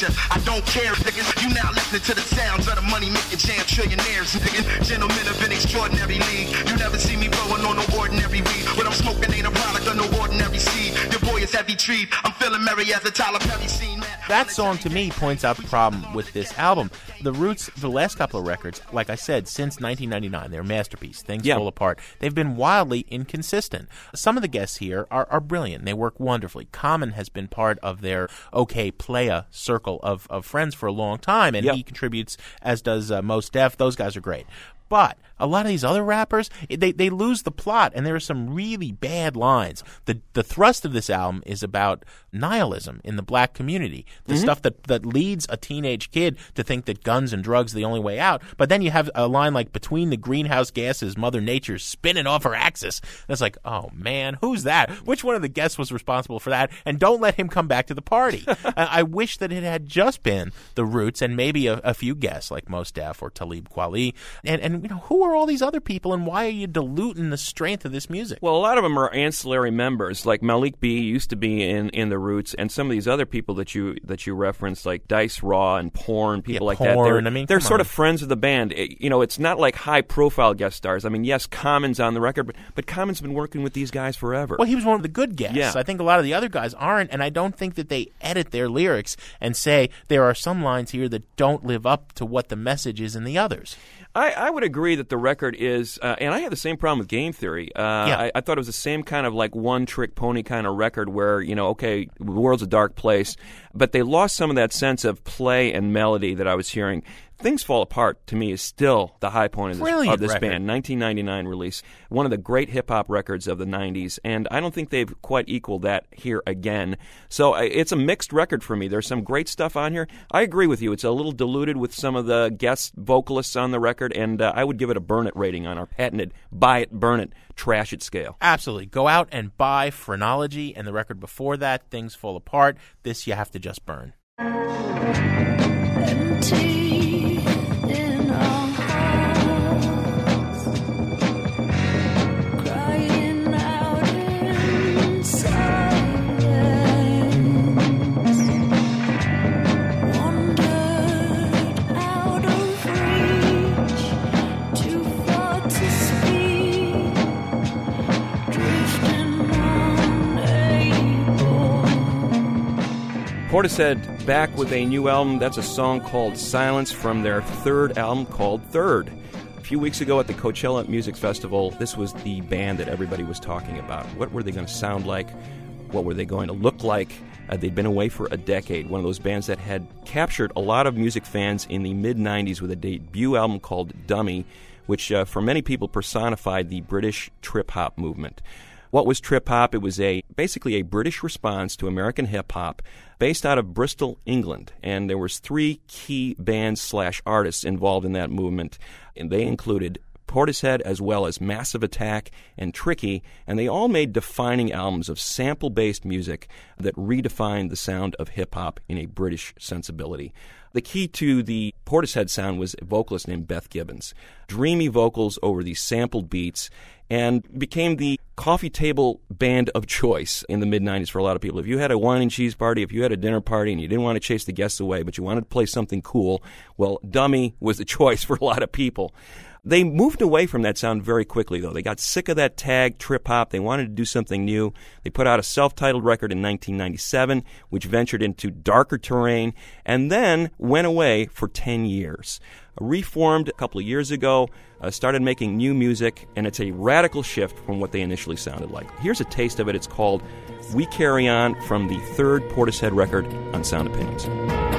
am such a fair nigga. You in a battle telling me you not ready like you figured I'm a bear with you. I don't care, niggas. You now listening to the sounds of the money making jam trillionaires, nigga. Gentlemen of an extraordinary league. You never see me blowing on no ordinary weed. What I'm smoking ain't a product of no ordinary seed. Your boy is heavy treat. I'm feeling merry as a Tyler Perry scene. That song to me points out the problem with this album. The Roots, the last couple of records, like I said, since 1999, they're a masterpiece. Things Yeah. fall apart. They've been wildly inconsistent. Some of the guests here are, are brilliant. They work wonderfully. Common has been part of their Okayplayer circle of, of friends for a long time, and Yep. he contributes, as does uh, Mos Def. Those guys are great. But a lot of these other rappers, they, they lose the plot, and there are some really bad lines. The the thrust of this album is about nihilism in the black community, the Mm-hmm. stuff that, that leads a teenage kid to think that guns and drugs are the only way out. But then you have a line like, between the greenhouse gases, Mother Nature's spinning off her axis. And it's like, oh man, who's that? Which one of the guests was responsible for that? And don't let him come back to the party. (laughs) I, I wish that it had just been the Roots and maybe a, a few guests like Mos Def or Talib Kweli. And, and you know, who are all these other people and why are you diluting the strength of this music? Well, a lot of them are ancillary members. Like Malik B used to be in, in the Roots, and some of these other people that you that you referenced, like Dice Raw and Porn, people like that. They're, I mean, they're sort on. of friends of the band. It- you know, it's not like high profile guest stars. I mean, yes, Common's on the record, but, but Common's been working with these guys forever. Well, he was one of the good guests. Yeah. I think a lot of the other guys aren't, and I don't think that they edit their lyrics and say there are some lines here that don't live up to what the message is in the others. I, I would agree that the record is, uh, and I had the same problem with Game Theory. Uh, I, I thought it was the same kind of like one trick pony kind of record where, you know, okay, the world's a dark place, but they lost some of that sense of play and melody that I was hearing. Things Fall Apart to me is still the high point of this, of this band. 1999 release, one of the great hip hop records of the 90s, and I don't think they've quite equaled that here again. So I- it's a mixed record for me. There's some great stuff on here. I agree with you. It's a little diluted with some of the guest vocalists on the record, and uh, I would give it a burn it rating on our patented buy it, burn it, trash it scale. Absolutely. Go out and buy Phrenology and the record before that, Things Fall Apart. This you have to just burn. Portishead back with a new album. That's a song called Silence from their third album called Third. A few weeks ago at the Coachella Music Festival, this was the band that everybody was talking about. What were they going to sound like? What were they going to look like? Uh, they'd been away for a decade. One of those bands that had captured a lot of music fans in the mid 90s with a debut album called Dummy, which uh, for many people personified the British trip hop movement. What was trip hop? It was a basically a British response to American hip hop, based out of Bristol, England. And there was three key bands slash artists involved in that movement, and they included Portishead as well as Massive Attack and Tricky, and they all made defining albums of sample based music that redefined the sound of hip hop in a British sensibility. The key to the Portishead sound was a vocalist named Beth Gibbons. Dreamy vocals over these sampled beats and became the coffee table band of choice in the mid 90s for a lot of people. If you had a wine and cheese party, if you had a dinner party and you didn't want to chase the guests away, but you wanted to play something cool, well, Dummy was the (laughs) choice for a lot of people. They moved away from that sound very quickly, though. They got sick of that tag, trip hop. They wanted to do something new. They put out a self titled record in 1997, which ventured into darker terrain, and then went away for 10 years. Reformed a couple of years ago, uh, started making new music, and it's a radical shift from what they initially sounded like. Here's a taste of it. It's called We Carry On from the third Portishead record on Sound Opinions.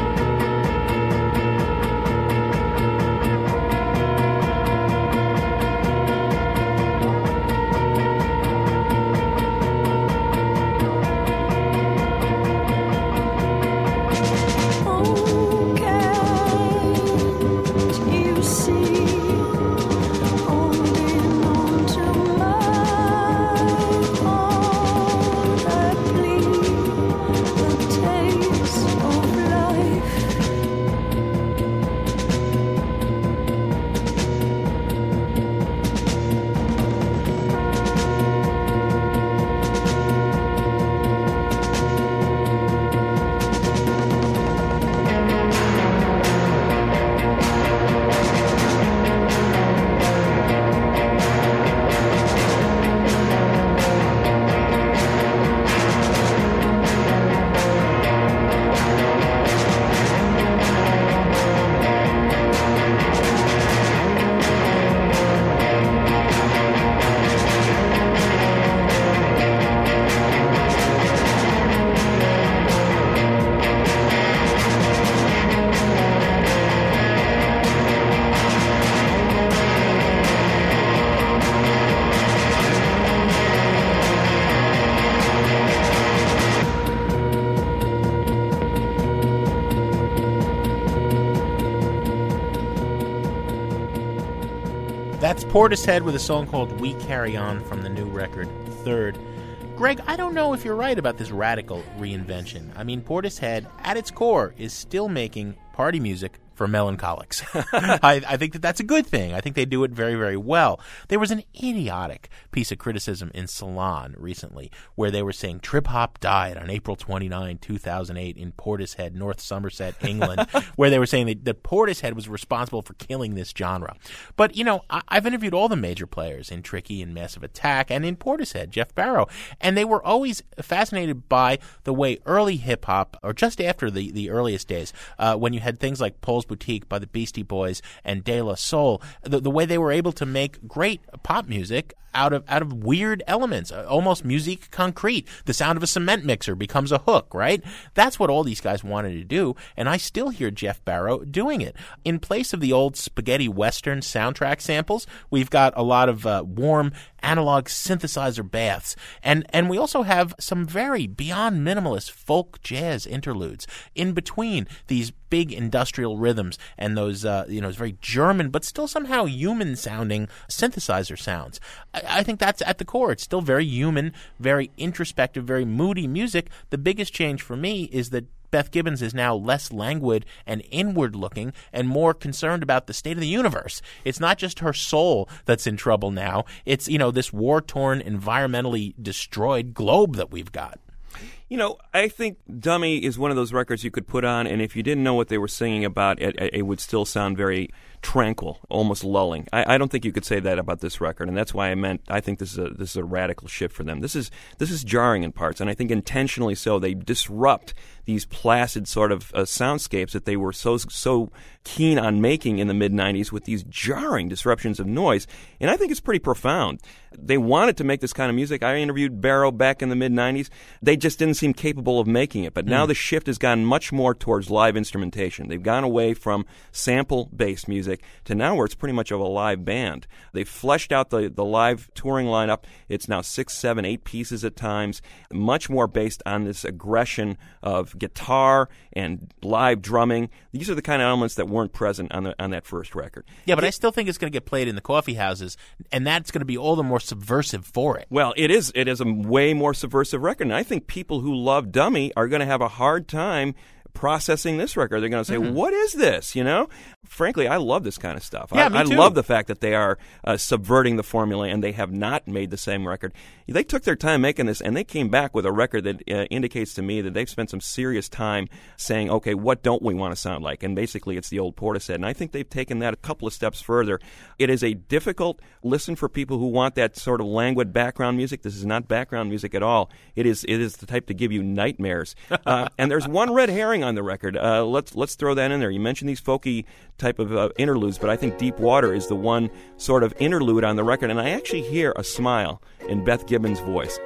Portishead with a song called We Carry On from the new record, Third. Greg, I don't know if you're right about this radical reinvention. I mean, Portishead, at its core, is still making party music for melancholics. (laughs) (laughs) I, I, think that that's a good thing. I think they do it very, very well. There was an idiotic piece of criticism in Salon recently where they were saying trip hop died on April 29, 2008 in Portishead, North Somerset, England, (laughs) where they were saying that, that Portishead was responsible for killing this genre. But, you know, I, I've interviewed all the major players in Tricky and Massive Attack and in Portishead, Geoff Barrow, and they were always fascinated by the way early hip hop, or just after the, the earliest days, uh, when you had things like Paul's Boutique by the Beastie Boys and De La Soul, the, the way they were able to make great pop music out of out of weird elements, uh, almost musique concrete. The sound of a cement mixer becomes a hook, right? That's what all these guys wanted to do, and I still hear Geoff Barrow doing it. In place of the old spaghetti western soundtrack samples, we've got a lot of uh, warm analog synthesizer baths, and and we also have some very beyond minimalist folk jazz interludes in between these big industrial rhythms and those uh, you know very German but still somehow human sounding synthesizer sounds. I, think that's at the core. It's still very human, very introspective, very moody music. The biggest change for me is that Beth Gibbons is now less languid and inward looking and more concerned about the state of the universe. It's not just her soul that's in trouble now. It's, you know, this war torn, environmentally destroyed globe that we've got. You know, I think Dummy is one of those records you could put on, and if you didn't know what they were singing about, it, it would still sound very tranquil, almost lulling. I, I, don't think you could say that about this record, and that's why I meant I think this is a this is a radical shift for them. This is this is jarring in parts, and I think intentionally so. They disrupt these placid sort of uh, soundscapes that they were so so keen on making in the mid '90s with these jarring disruptions of noise, and I think it's pretty profound. They wanted to make this kind of music. I interviewed Barrow back in the mid '90s. They just didn't seem capable of making it, but now mm. the shift has gone much more towards live instrumentation. They've gone away from sample based music music to now where it's pretty much of a live band. They've fleshed out the, the live touring lineup. It's now six, seven, eight pieces at times, much more based on this aggression of guitar and live drumming. These are the kind of elements that weren't present on the on that first record. Yeah, but it, I still think it's going to get played in the coffee houses, and that's going to be all the more subversive for it. Well, it is. It is a way more subversive record, and I think people who love Dummy are going to have a hard time processing this record. They're going to say, mm-hmm. "What is this?" You know. Frankly, I love this kind of stuff. Yeah, I, me I love the fact that they are uh, subverting the formula and they have not made the same record. They took their time making this, and they came back with a record that uh, indicates to me that they've spent some serious time saying, "Okay, what don't we want to sound like?" And basically, it's the old Portishead. And I think they've taken that a couple of steps further. It is a difficult listen for people who want that sort of languid background music. This is not background music at all. It is. It is the type to give you nightmares. (laughs) Uh, and there's one red herring on the record. Uh, let's let's throw that in there. You mentioned these folky type of uh, interludes, but I think Deep Water is the one sort of interlude on the record, and I actually hear a smile in Beth Gibbons' voice.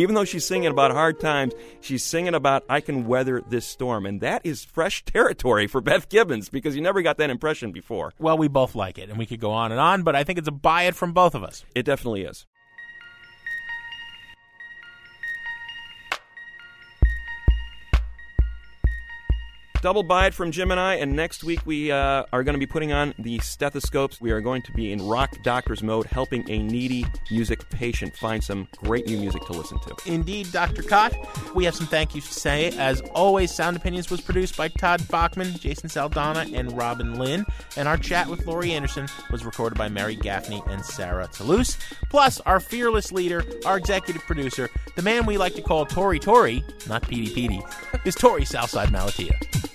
Even though she's singing about hard times, she's singing about I can weather this storm. And that is fresh (laughs) territory for Beth Gibbons because you never got that impression before. Well, we both like it, and we could go on and on, but I think it's a buy it from both of us. It definitely is. Double it from Jim and I, and next week we uh, are going to be putting on the stethoscopes. We are going to be in rock doctor's mode, helping a needy music patient find some great new music to listen to. Indeed, Dr. Kot. We have some thank yous to say. As always, Sound Opinions was produced by Todd Bachman, Jason Saldanha, and Robin Linn, and our chat with Laurie Anderson was recorded by Mary Gaffney and Sarah Toulouse. Plus, our fearless leader, our executive producer, the man we like to call Torey Torey, not Petey Petey, is Torey Southside Malatia.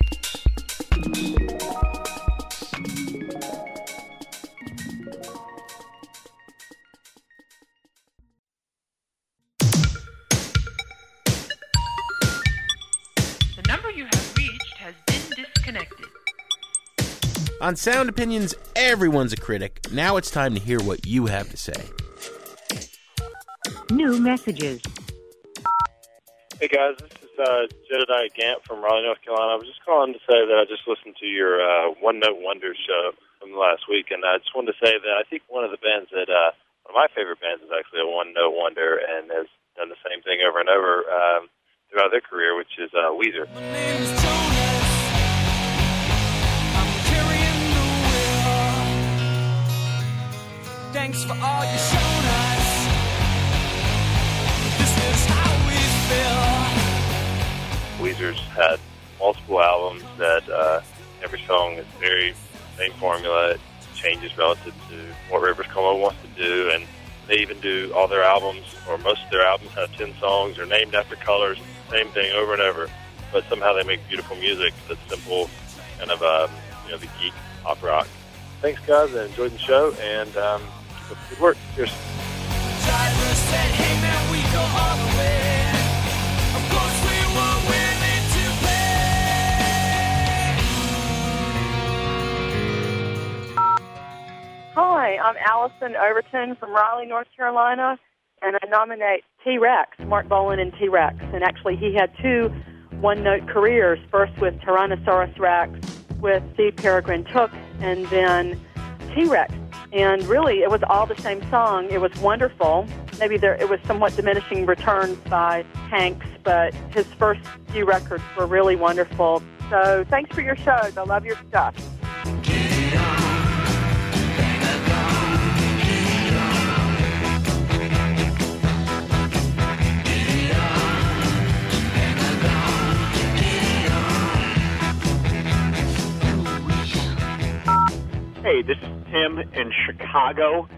On Sound Opinions, everyone's a critic. Now it's time to hear what you have to say. New messages. Hey guys, this is uh, Jedediah Gant from Raleigh, North Carolina. I was just calling to say that I just listened to your uh, One Note Wonder show from last week, and I just wanted to say that I think one of the bands that uh, one of my favorite bands is actually a one note wonder and has done the same thing over and over um, throughout their career, which is uh, Weezer. Thanks for all you shown us. This is how we feel. Weezer's had multiple albums that uh, every song is very same formula. It changes relative to what Rivers Cuomo wants to do, and they even do all their albums, or most of their albums have ten songs, are named after colors, same thing over and over. But somehow they make beautiful music that's simple, kind of um, you know the geek pop rock. Thanks, guys. I enjoyed the show, and um, good work. Cheers. I'm Allison Overton from Raleigh, North Carolina, and I nominate T Rex, Marc Bolan and T Rex. And actually, he had two one note careers first with Tyrannosaurus Rex, with Steve Peregrine Took, and then T Rex. And really, it was all the same song. It was wonderful. Maybe there, it was somewhat diminishing returns by Hanks, but his first few records were really wonderful. So thanks for your shows. I love your stuff. Hey, this is Tim in Chicago.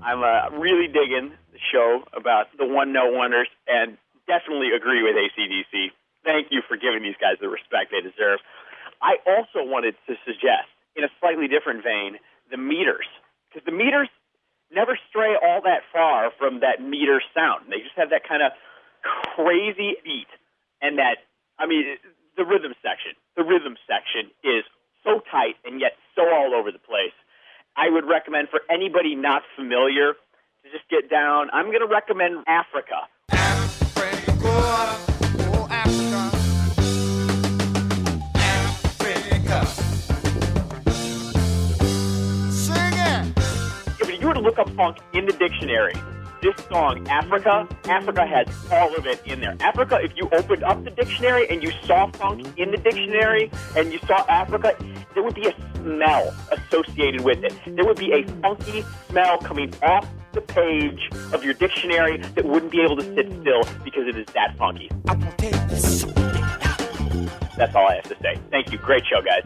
I'm uh, really digging the show about the one no wonders and definitely agree with ACDC. Thank you for giving these guys the respect they deserve. I also wanted to suggest, in a slightly different vein, the meters. Because the meters never stray all that far from that meter sound. They just have that kind of crazy beat and that, I mean, the rhythm section. The rhythm section is so tight and yet so all over the place. I would recommend for anybody not familiar to just get down. I'm going to recommend Africa. If oh, you were to look up funk in the dictionary, this song, Africa, Africa has all of it in there. Africa, if you opened up the dictionary and you saw funk in the dictionary and you saw Africa, there would be a smell associated with it. There would be a funky smell coming off the page of your dictionary that wouldn't be able to sit still because it is that funky. That's all I have to say. Thank you. Great show, guys.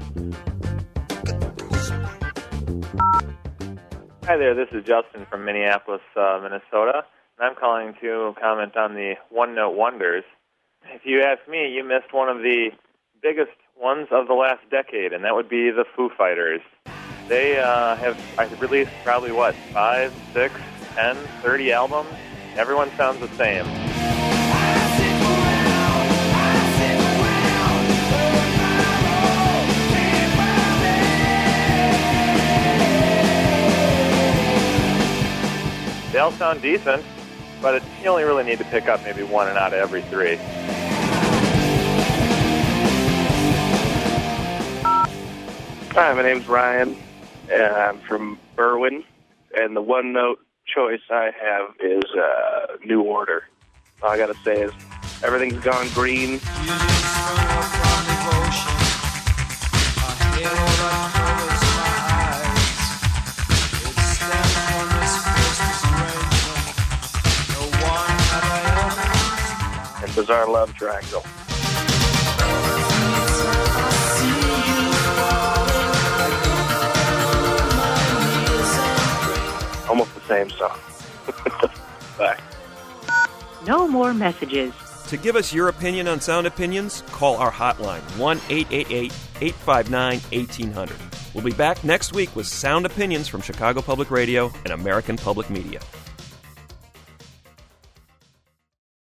Hi there, this is Justin from Minneapolis, uh, Minnesota, and I'm calling to comment on the one note wonders. If you ask me, you missed one of the biggest ones of the last decade, and that would be the Foo Fighters. They uh, have released probably what five, six, ten, thirty albums. Everyone sounds the same. They all sound decent, but it, you only really need to pick up maybe one and out of every three. Hi, my name's Ryan, and I'm from Berwyn, and the one note choice I have is uh, New Order. All I gotta say is everything's gone green. And Bizarre Love Triangle. Almost the same song. (laughs) Bye. No more messages. To give us your opinion on Sound Opinions, call our hotline 1 888 859 1800. We'll be back next week with Sound Opinions from Chicago Public Radio and American Public Media.